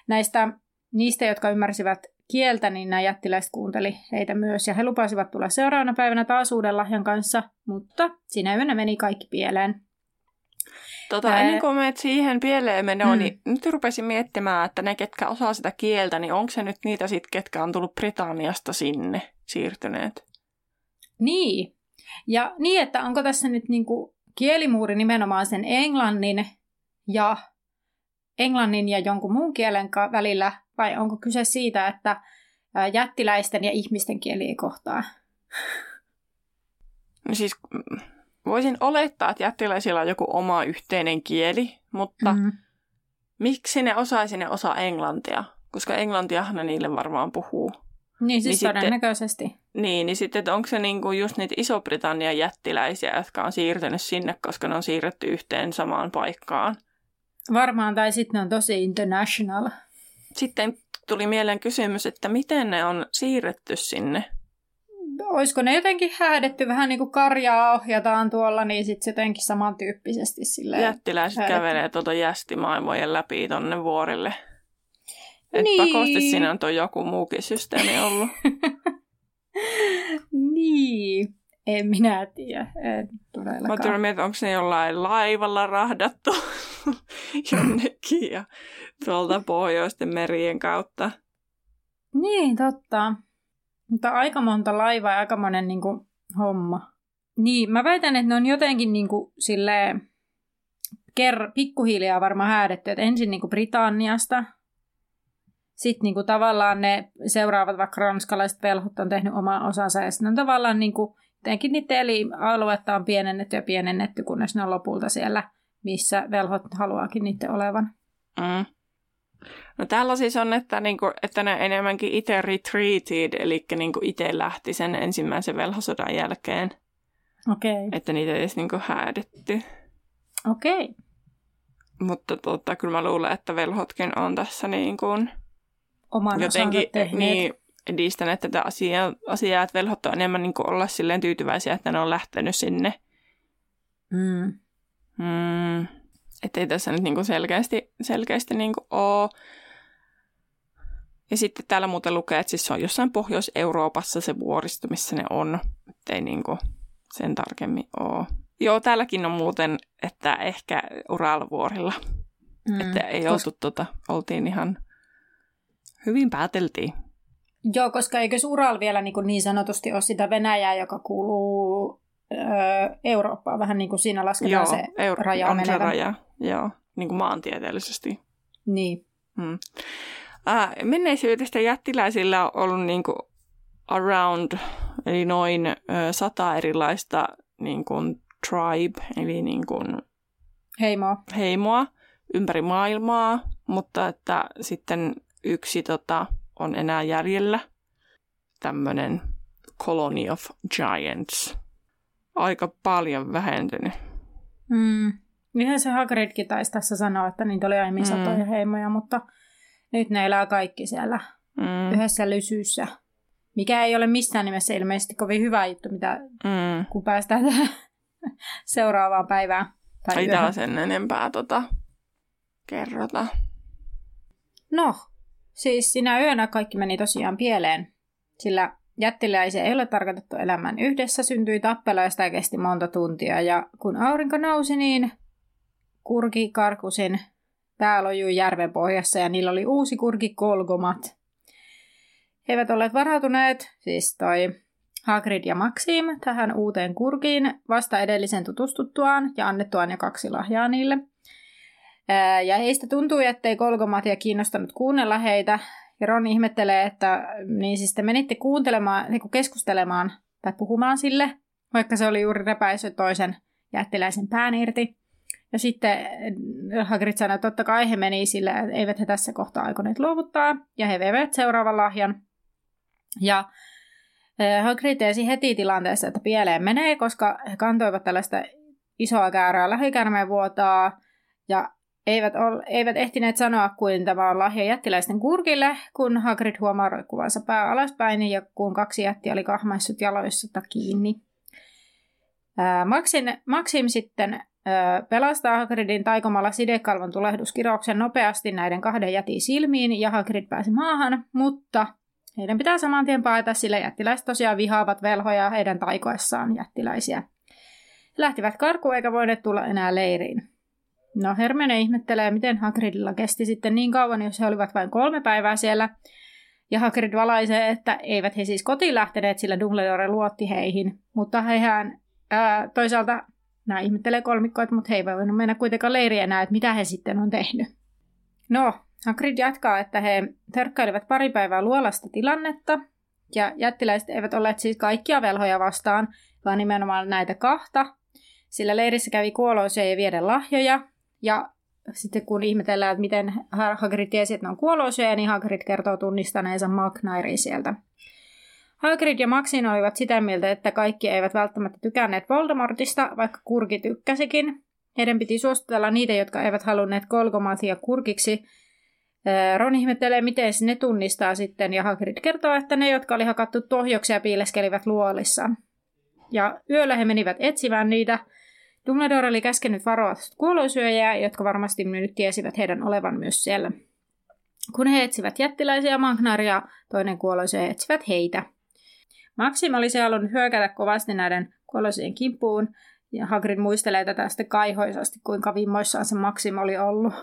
näistä niistä, jotka ymmärsivät kieltä, niin nämä jättiläiset kuunteli heitä myös. Ja he lupasivat tulla seuraavana päivänä taas uuden lahjan kanssa, mutta siinä yönä meni kaikki pieleen. Tota, Ää... Ennen kuin menet siihen pieleen menoon, mm. niin nyt rupesin miettimään, että ne, ketkä osaa sitä kieltä, niin onko se nyt niitä sit, ketkä on tullut Britanniasta sinne siirtyneet? Niin. Ja niin, että onko tässä nyt niinku kielimuuri nimenomaan sen englannin ja englannin ja jonkun muun kielen välillä, vai onko kyse siitä, että jättiläisten ja ihmisten kieli ei kohtaa? No siis voisin olettaa, että jättiläisillä on joku oma yhteinen kieli, mutta mm-hmm. miksi ne osaisi ne osaa englantia? Koska englantiahan ne niille varmaan puhuu. Niin, siis niin todennäköisesti. Sitten, niin, niin sitten, että onko se niinku just niitä Iso-Britannian jättiläisiä, jotka on siirtynyt sinne, koska ne on siirretty yhteen samaan paikkaan? Varmaan, tai sitten ne on tosi international. Sitten tuli mieleen kysymys, että miten ne on siirretty sinne? Olisiko ne jotenkin häädetty vähän niin kuin karjaa ohjataan tuolla, niin sitten jotenkin samantyyppisesti silleen Jättiläiset häädetty. kävelee tuota jästimaailmojen läpi tonne vuorille. Et niin. pakosti siinä on tuo joku muukin systeemi ollut. niin. En minä tiedä. En todellakaan. Mä että onko ne jollain laivalla rahdattu jonnekin ja tuolta pohjoisten merien kautta. Niin, totta. Mutta aika monta laivaa ja aika monen niin kuin, homma. Niin, mä väitän, että ne on jotenkin niin kuin, silleen, ker- pikkuhiljaa varmaan häädetty, että ensin niin kuin Britanniasta, sitten niin kuin, tavallaan ne seuraavat vaikka ranskalaiset velhot on tehnyt oman osansa, ja sitten on tavallaan niin kuin, jotenkin niiden eli-aluetta on pienennetty ja pienennetty, kunnes ne on lopulta siellä, missä velhot haluaakin niiden olevan. Mm. No täällä siis on, että, niinku, että ne enemmänkin itse retreated, eli niinku itse lähti sen ensimmäisen velhosodan jälkeen. Okei. Okay. Että niitä ei edes niinku häädetty. Okei. Okay. Mutta tota, kyllä mä luulen, että velhotkin on tässä niin kuin Oman jotenkin niin, edistäneet tätä asiaa, asiaa, että velhot on enemmän niin kuin olla silleen tyytyväisiä, että ne on lähtenyt sinne. Mm. Mm. Että ei tässä nyt niin kuin selkeästi, selkeästi niin kuin ole. Ja sitten täällä muuten lukee, että siis se on jossain Pohjois-Euroopassa se vuoristo, missä ne on. Ei niin kuin sen tarkemmin ole. Joo, täälläkin on muuten, että ehkä Uralvuorilla. Mm, että ei kos- oltu, tota, oltiin ihan hyvin pääteltiin. Joo, koska eikö Ural vielä niin, kuin niin sanotusti ole sitä Venäjää, joka kuuluu öö, Eurooppaan, vähän niin kuin siinä lasketaan se Euro- raja on se raja, joo, niin kuin maantieteellisesti. Niin. Hmm. Äh, menneisyydestä jättiläisillä on ollut niin kuin around, eli noin ö, sata erilaista niin kuin tribe, eli niin kuin Heimo. heimoa ympäri maailmaa, mutta että sitten yksi tota, on enää jäljellä, tämmöinen Colony of Giants. Aika paljon vähentynyt. Mm. Niinhän se Hagridkin taisi tässä sanoa, että niitä oli aiemmin Mm. satoja heimoja, mutta nyt ne elää kaikki siellä Mm, yhdessä lysyssä. Mikä ei ole missään nimessä ilmeisesti kovin hyvä juttu, mitä, mm. kun päästään tähän seuraavaan päivään. Tai Ei täällä sen enempää tota, kerrota. No, siis sinä yönä kaikki meni tosiaan pieleen, sillä jättiläisiä ei ole tarkoitettu elämään yhdessä, syntyi tappelu ja sitä kesti monta tuntia. Ja kun aurinko nousi, niin kurki karkusin pää lojui järven pohjassa ja niillä oli uusi kurki kolgomat. He eivät olleet varautuneet, siis toi Hagrid ja Maxim, tähän uuteen kurkiin vasta edellisen tutustuttuaan ja annettuaan jo kaksi lahjaa niille – Ja heistä tuntui, ettei Kolgomatia kiinnostanut kuunnella heitä. Ja Ron ihmettelee, että niin siis te menitte kuuntelemaan, niin keskustelemaan tai puhumaan sille, vaikka se oli juuri repäissyt toisen jättiläisen pään irti. Ja sitten Hagrid sanoi, että totta kai he meni sille, että eivät he tässä kohtaa aikoneet luovuttaa. Ja he veivät seuraavan lahjan. Ja ää, Hagrid tiesi heti tilanteessa, että pieleen menee, koska he kantoivat tällaista isoa käärää lähikäärmeen vuotaa. Ja eivät, ol, eivät ehtineet sanoa, kuin tämä on lahja jättiläisten kurkille, kun Hagrid huomaa roikkuvansa pää alaspäin ja kun kaksi jättiä oli kahmaissut jaloissa kiinni. Ää, Maxim, Maxim sitten pelastaa Hagridin taikomalla sidekalvon tulehduskirouksen nopeasti näiden kahden jätin silmiin ja Hagrid pääsi maahan, mutta heidän pitää saman tien paeta, sillä jättiläiset tosiaan vihaavat velhoja heidän taikoessaan jättiläisiä. He lähtivät karkuun eikä voineet tulla enää leiriin. No Hermione ihmettelee, miten Hagridilla kesti sitten niin kauan, jos he olivat vain kolme päivää siellä. Ja Hagrid valaisee, että eivät he siis kotiin lähteneet, sillä Dumbledore luotti heihin. Mutta hehän ää, toisaalta, nämä ihmettelee kolmikkoit, mutta he eivät voinut mennä kuitenkaan leiriin enää, että mitä he sitten on tehnyt. No, Hagrid jatkaa, että he törkkäilivät pari päivää luolasta tilannetta. Ja jättiläiset eivät olleet siis kaikkia velhoja vastaan, vaan nimenomaan näitä kahta. Sillä leirissä kävi kuoloisia ja viedä lahjoja, ja sitten kun ihmetellään, että miten Hagrid tiesi, että ne on kuoloisia, niin Hagrid kertoo tunnistaneensa Magnairin sieltä. Hagrid ja Maxin olivat sitä mieltä, että kaikki eivät välttämättä tykänneet Voldemortista, vaikka Kurki tykkäsikin. Heidän piti suostutella niitä, jotka eivät halunneet Kolgomathia kurkiksi. Ron ihmettelee, miten ne tunnistaa sitten, ja Hagrid kertoo, että ne, jotka oli hakattu tohjoksia, piileskelivät luolissa. Ja yöllä he menivät etsimään niitä, Dumbledore oli käskenyt varoa kuolosyöjää, jotka varmasti nyt tiesivät heidän olevan myös siellä. Kun he etsivät jättiläisiä, Magnaria toinen kuolosyöjä etsivät heitä. Maxim olisi halunnut hyökätä kovasti näiden kuolosyöjien kimppuun, ja Hagrid muistelee tätä sitten kaihoisasti, kuinka vimmoissaan se Maxim oli ollut.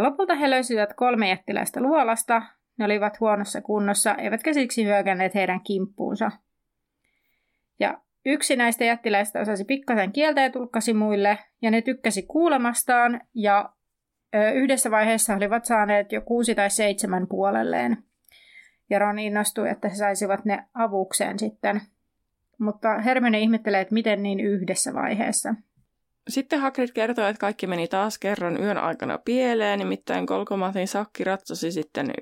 Lopulta he löysivät kolme jättiläistä luolasta. Ne olivat huonossa kunnossa, eivätkä siksi hyökänneet heidän kimppuunsa. Ja Yksi näistä jättiläistä osasi pikkasen kieltä ja tulkkasi muille, ja ne tykkäsi kuulemastaan, ja yhdessä vaiheessa olivat saaneet jo kuusi tai seitsemän puolelleen. Ja Ron innostui, että he saisivat ne avukseen sitten. Mutta Hermione ihmettelee, että miten niin yhdessä vaiheessa. Sitten Hagrid kertoo, että kaikki meni taas kerran yön aikana pieleen, nimittäin Kolkomatin sakki ratsasi sitten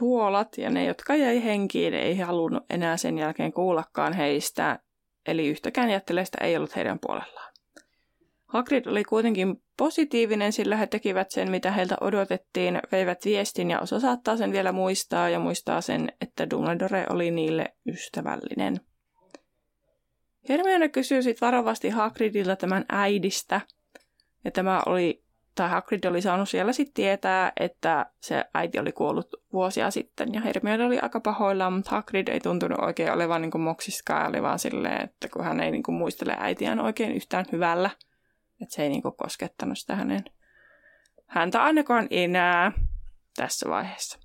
luolat, ja ne, jotka jäi henkiin, ei halunnut enää sen jälkeen kuullakaan heistä, eli yhtäkään jättiläistä ei ollut heidän puolellaan. Hagrid oli kuitenkin positiivinen, sillä he tekivät sen, mitä heiltä odotettiin, veivät viestin ja osa saattaa sen vielä muistaa ja muistaa sen, että Dumbledore oli niille ystävällinen. Hermione kysyy sitten varovasti Hagridilta tämän äidistä, ja tämä oli, tai Hagrid oli saanut siellä sitten tietää, että se äiti oli kuollut vuosia sitten, ja Hermione oli aika pahoillaan, mutta Hagrid ei tuntunut oikein olevan niin moksiskaan, oli vaan silleen, että kun hän ei niin kuin, muistele äitiään oikein yhtään hyvällä, että se ei niin kuin, koskettanut sitä hänen häntä ainakaan enää tässä vaiheessa.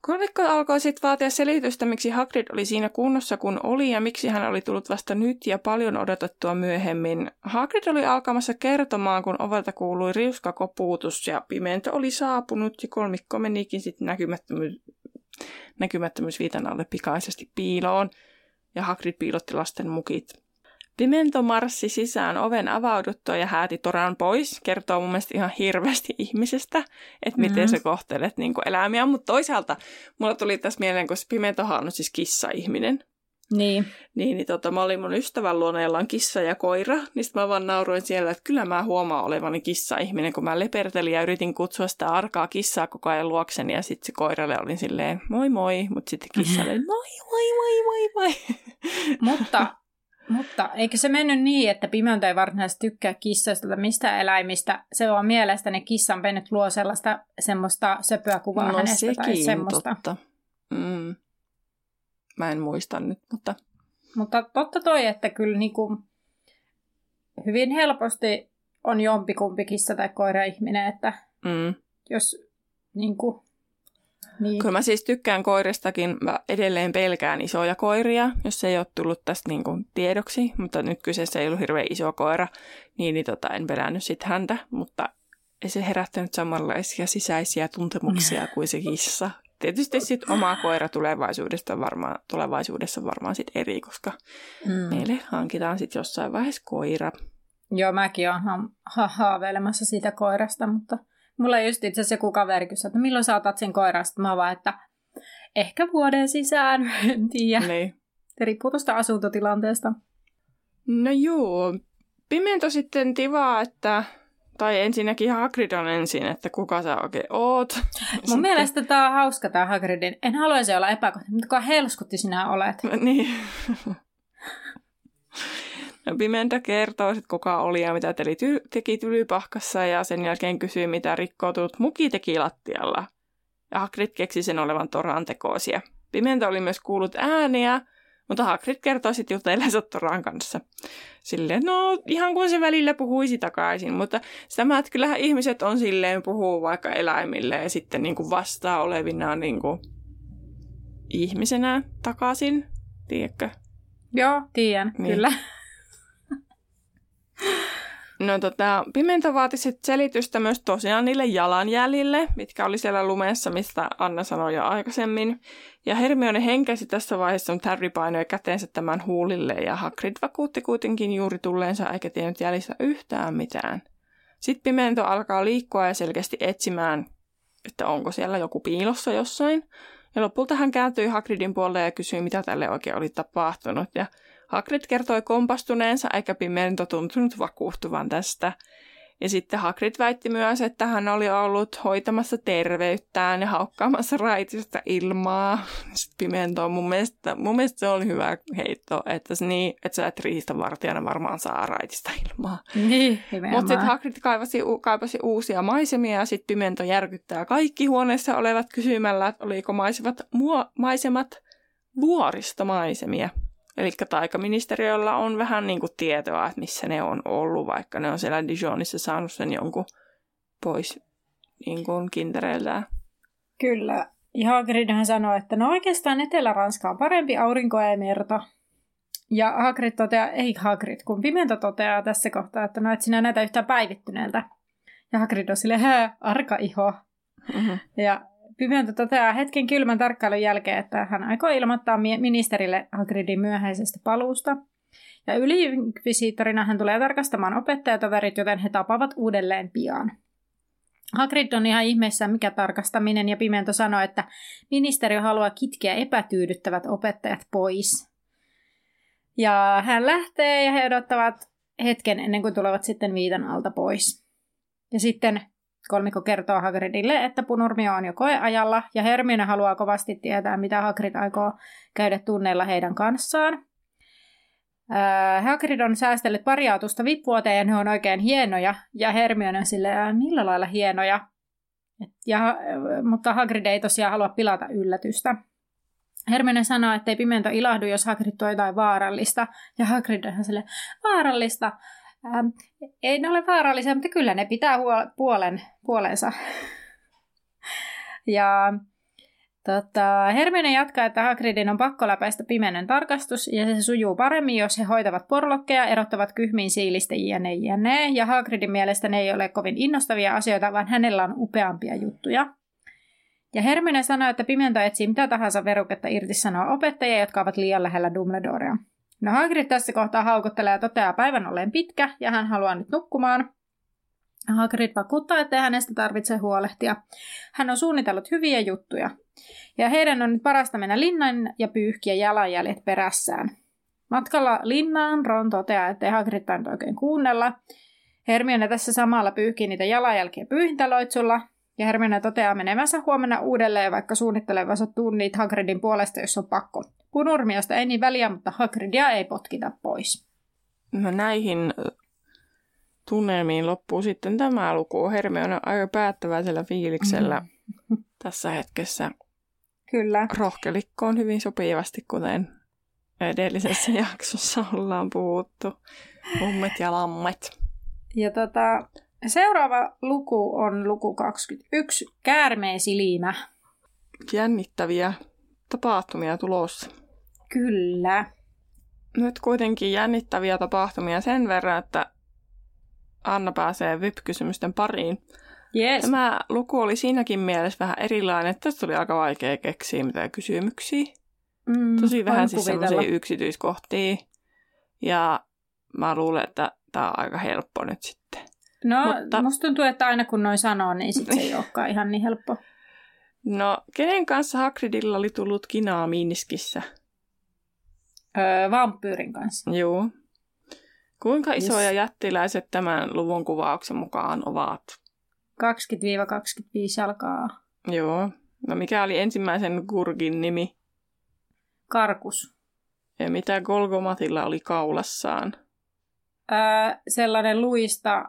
Kolmikko alkoi sitten vaatia selitystä, miksi Hagrid oli siinä kunnossa kun oli ja miksi hän oli tullut vasta nyt ja paljon odotettua myöhemmin. Hagrid oli alkamassa kertomaan, kun ovelta kuului riuska kopuutus ja pimento oli saapunut ja kolmikko menikin sitten näkymättömyys, näkymättömyysviitan alle pikaisesti piiloon ja Hagrid piilotti lasten mukit. Pimento marssi sisään oven avauduttua ja hääti Toran pois. Kertoo mun mielestä ihan hirveästi ihmisestä, että miten mm-hmm. sä kohtelet niin eläimiä. Mutta toisaalta mulla tuli tässä mieleen, koska Pimentohan on siis kissa-ihminen. Niin. Niin, niin tota, mä olin mun ystävän luona, jolla on kissa ja koira, niin mä vaan nauroin siellä, että kyllä mä huomaan olevani kissa-ihminen, kun mä lepertelin ja yritin kutsua sitä arkaa kissaa koko ajan luokseni, ja sitten se koiralle oli silleen moi moi, mutta sitten kissalle moi moi moi moi moi. Mutta mutta eikö se mennyt niin, että pimento ei varsinaisesti tykkää kissoista tai mistä eläimistä? Se on mielestäni kissan pennyt luo sellaista semmoista söpöä kuvaa no, hänestä tai semmoista. totta. Mm. Mä en muista nyt, mutta... Mutta totta toi, että kyllä niinku hyvin helposti on jompikumpi kissa tai koira ihminen, että mm. jos niinku niin. Kyllä mä siis tykkään koiristakin. Mä edelleen pelkään isoja koiria, jos se ei ole tullut tästä niin kuin tiedoksi. Mutta nyt kyseessä ei ollut hirveän iso koira, niin, niin tota, en pelännyt sit häntä. Mutta ei se herättänyt samanlaisia sisäisiä tuntemuksia kuin se kissa. Tietysti sitten oma koira tulevaisuudesta varmaan, tulevaisuudessa varmaan sit eri, koska mm. meille hankitaan sitten jossain vaiheessa koira. Joo, mäkin olen ha- haaveilemassa siitä koirasta, mutta Mulla just itse asiassa joku kaveri kysyi, että milloin saatat sen koirasta. Mä vaan, että ehkä vuoden sisään, en tiedä. Niin. Se riippuu tuosta asuntotilanteesta. No joo. Pimento sitten tivaa, että tai ensinnäkin Hagrid on ensin, että kuka sä oikein oot. Mun sitten... mielestä tää on hauska tää Hagridin. En haluaisi olla epäkohta, mutta kuka helskutti sinä olet. niin. Pimenta kertoo sit kuka oli ja mitä teli ty- teki tylypahkassa ja sen jälkeen kysyi, mitä rikkoutunut muki teki lattialla. Ja Hagrid keksi sen olevan Toran tekoisia. Pimenta oli myös kuullut ääniä, mutta Hagrid kertoi sitten jutelleensa Toran kanssa. Silleen, no ihan kuin se välillä puhuisi takaisin, mutta sitä että kyllähän ihmiset on silleen puhuu vaikka eläimille ja sitten niin kuin vastaa olevina niin kuin ihmisenä takaisin, tiedätkö? Joo, tiedän, niin. kyllä. No tota, Pimento vaati sit selitystä myös tosiaan niille jalanjäljille, mitkä oli siellä lumessa, mistä Anna sanoi jo aikaisemmin. Ja Hermione henkäsi tässä vaiheessa, mutta Harry painoi käteensä tämän huulille ja Hagrid vakuutti kuitenkin juuri tulleensa eikä tiennyt jäljessä yhtään mitään. Sitten Pimento alkaa liikkua ja selkeästi etsimään, että onko siellä joku piilossa jossain. Ja lopulta hän kääntyi Hagridin puolelle ja kysyi, mitä tälle oikein oli tapahtunut. Ja Hagrid kertoi kompastuneensa eikä Pimento tuntunut vakuuttuvan tästä. Ja sitten Hagrid väitti myös, että hän oli ollut hoitamassa terveyttään ja haukkaamassa raitista ilmaa. Sitten Pimento on mun mielestä, mun mielestä se oli hyvä heitto, että, niin, että sä et vartijana varmaan saa raitista ilmaa. Niin, Mutta sitten Hagrid kaipasi, kaipasi uusia maisemia ja sitten Pimento järkyttää kaikki huoneessa olevat kysymällä, että oliko maisemat, muo, maisemat vuoristomaisemia. Eli taikaministeriöllä on vähän niin kuin tietoa, että missä ne on ollut, vaikka ne on siellä Dijonissa saanut sen jonkun pois niin kuin kintereiltään. Kyllä. Ja Hagridhan sanoi, että no oikeastaan Etelä-Ranska on parempi aurinko ja merta. Ja Hagrid toteaa, ei Hagrid, kun Pimento toteaa tässä kohtaa, että no et sinä näytä yhtään päivittyneeltä. Ja Hagrid on silleen, arka iho. Mm-hmm. Ja Pimento toteaa hetken kylmän tarkkailun jälkeen, että hän aikoo ilmoittaa ministerille Hagridin myöhäisestä paluusta. Ja yliinkvisiittorina hän tulee tarkastamaan opettajatoverit, joten he tapavat uudelleen pian. Hagrid on ihan ihmeessä, mikä tarkastaminen, ja Pimento sanoo, että ministeriö haluaa kitkeä epätyydyttävät opettajat pois. Ja hän lähtee ja he odottavat hetken ennen kuin tulevat sitten viitan alta pois. Ja sitten kolmikko kertoo Hagridille, että Punurmio on jo koeajalla, ja Hermione haluaa kovasti tietää, mitä Hagrid aikoo käydä tunneilla heidän kanssaan. Äh, Hagrid on säästellyt pari autosta vippuoteen ja ne on oikein hienoja. Ja Hermione on silleen, millä lailla hienoja. Ja, mutta Hagrid ei tosiaan halua pilata yllätystä. Hermione sanoo, että ei pimento ilahdu, jos Hagrid tuo jotain vaarallista. Ja Hagrid on sille vaarallista. Ähm, ei ne ole vaarallisia, mutta kyllä ne pitää huol- puolen, puolensa. ja Tota, Hermione jatkaa, että Hagridin on pakko läpäistä pimeinen tarkastus, ja se sujuu paremmin, jos he hoitavat porlokkeja, erottavat kyhmiin siilistä jne, jne. Ja Hagridin mielestä ne ei ole kovin innostavia asioita, vaan hänellä on upeampia juttuja. Ja Hermione sanoo, että pimento etsii mitä tahansa veruketta irti sanoa opettajia, jotka ovat liian lähellä Dumbledorea. No Hagrid tässä kohtaa haukottelee ja toteaa päivän olleen pitkä, ja hän haluaa nyt nukkumaan. Hagrid vakuuttaa, että hänestä tarvitse huolehtia. Hän on suunnitellut hyviä juttuja. Ja heidän on nyt parasta mennä linnan ja pyyhkiä jalanjäljet perässään. Matkalla linnaan Ron toteaa, että Hagrid tainnut oikein kuunnella. Hermione tässä samalla pyyhkii niitä jalanjälkiä pyyhintaloitsulla, ja Hermione toteaa menevänsä huomenna uudelleen, vaikka suunnittelevansa tunnit Hagridin puolesta, jos on pakko. Punurmiosta ei niin väliä, mutta Hagridia ei potkita pois. No näihin tunnelmiin loppuu sitten tämä luku. Hermione on aika päättäväisellä fiiliksellä mm. tässä hetkessä. Kyllä. Rohkelikko on hyvin sopivasti, kuten edellisessä jaksossa ollaan puhuttu. Ummet ja lammet. Ja tota, seuraava luku on luku 21, Käärmeesilimä. Jännittäviä tapahtumia tulossa. Kyllä. Nyt kuitenkin jännittäviä tapahtumia sen verran, että Anna pääsee VIP-kysymysten pariin. Yes. Tämä luku oli siinäkin mielessä vähän erilainen, että tästä oli aika vaikea keksiä mitään kysymyksiä. Mm, Tosi vähän siis sellaisia yksityiskohtia. Ja mä luulen, että tämä on aika helppo nyt sitten. No, Mutta... musta tuntuu, että aina kun noin sanoo, niin sit se ei olekaan ihan niin helppo. No, kenen kanssa Hagridilla oli tullut kinaa Miniskissä? Öö, vampyyrin kanssa. Joo. Kuinka isoja yes. jättiläiset tämän luvun kuvauksen mukaan ovat? 20-25 jalkaa. Joo. No mikä oli ensimmäisen kurgin nimi? Karkus. Ja mitä Golgomatilla oli kaulassaan? Öö, sellainen luista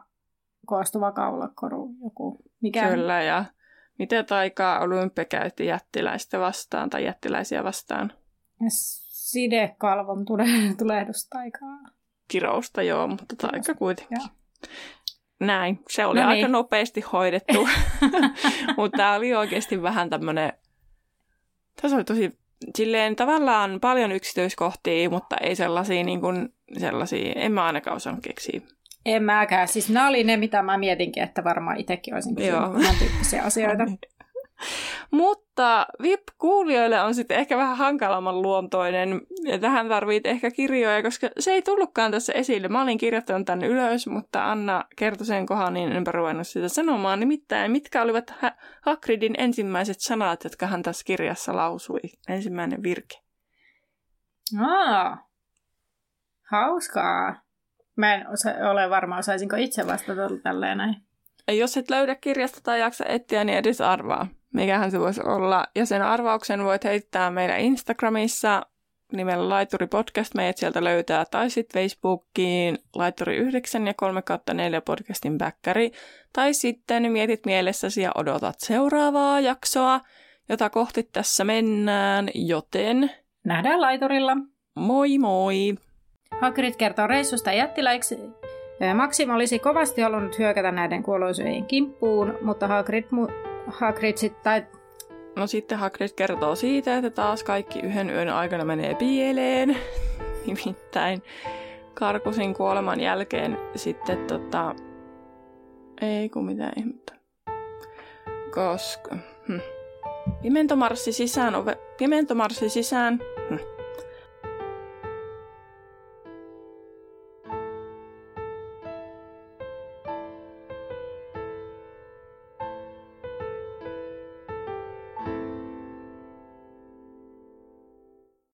koostuva kaulakoru. Joku. Mikä? Kyllä, ja mitä taikaa Olympia käytti jättiläistä vastaan tai jättiläisiä vastaan? Sidekalvon tulehdustaikaa kirousta, joo, mutta taika kuitenkin. Joo. Näin, se oli no niin. aika nopeasti hoidettu, mutta tämä oli oikeasti vähän tämmöinen, tässä oli tosi silleen tavallaan paljon yksityiskohtia, mutta ei sellaisia, niin kuin, sellaisia en mä ainakaan osannut keksiä. En mäkään. Siis nämä oli ne, mitä mä mietinkin, että varmaan itsekin olisin kysynyt tyyppisiä asioita. Mutta VIP-kuulijoille on sitten ehkä vähän hankalamman luontoinen, ja tähän tarvit ehkä kirjoja, koska se ei tullutkaan tässä esille. Mä olin kirjoittanut tänne ylös, mutta Anna kertoi sen kohan, niin enpä ruvennut sitä sanomaan. Nimittäin, mitkä olivat Hagridin ensimmäiset sanat, jotka hän tässä kirjassa lausui? Ensimmäinen virke. Aa, hauskaa. Mä en osa- ole varma, osaisinko itse vastata tälleen näin. Jos et löydä kirjasta tai jaksa etsiä, niin edes arvaa mikähän se voisi olla. Ja sen arvauksen voit heittää meidän Instagramissa nimellä Laituri Podcast, meidät sieltä löytää, tai sitten Facebookiin Laituri 9 ja 3 4 podcastin backkari, tai sitten mietit mielessäsi ja odotat seuraavaa jaksoa, jota kohti tässä mennään, joten... Nähdään laiturilla. Moi moi! Hagrid kertoo reissusta jättiläiksi. Maxim olisi kovasti halunnut hyökätä näiden kuoloisujen kimppuun, mutta Hagrid mu- Hagrid sitten, tai... No sitten Hagrid kertoo siitä, että taas kaikki yhden yön aikana menee pieleen. Nimittäin Karkusin kuoleman jälkeen sitten tota... Ei kun mitään ihmettä. Koska... Hm. Pimento marssi sisään, ove... Pimento marssi sisään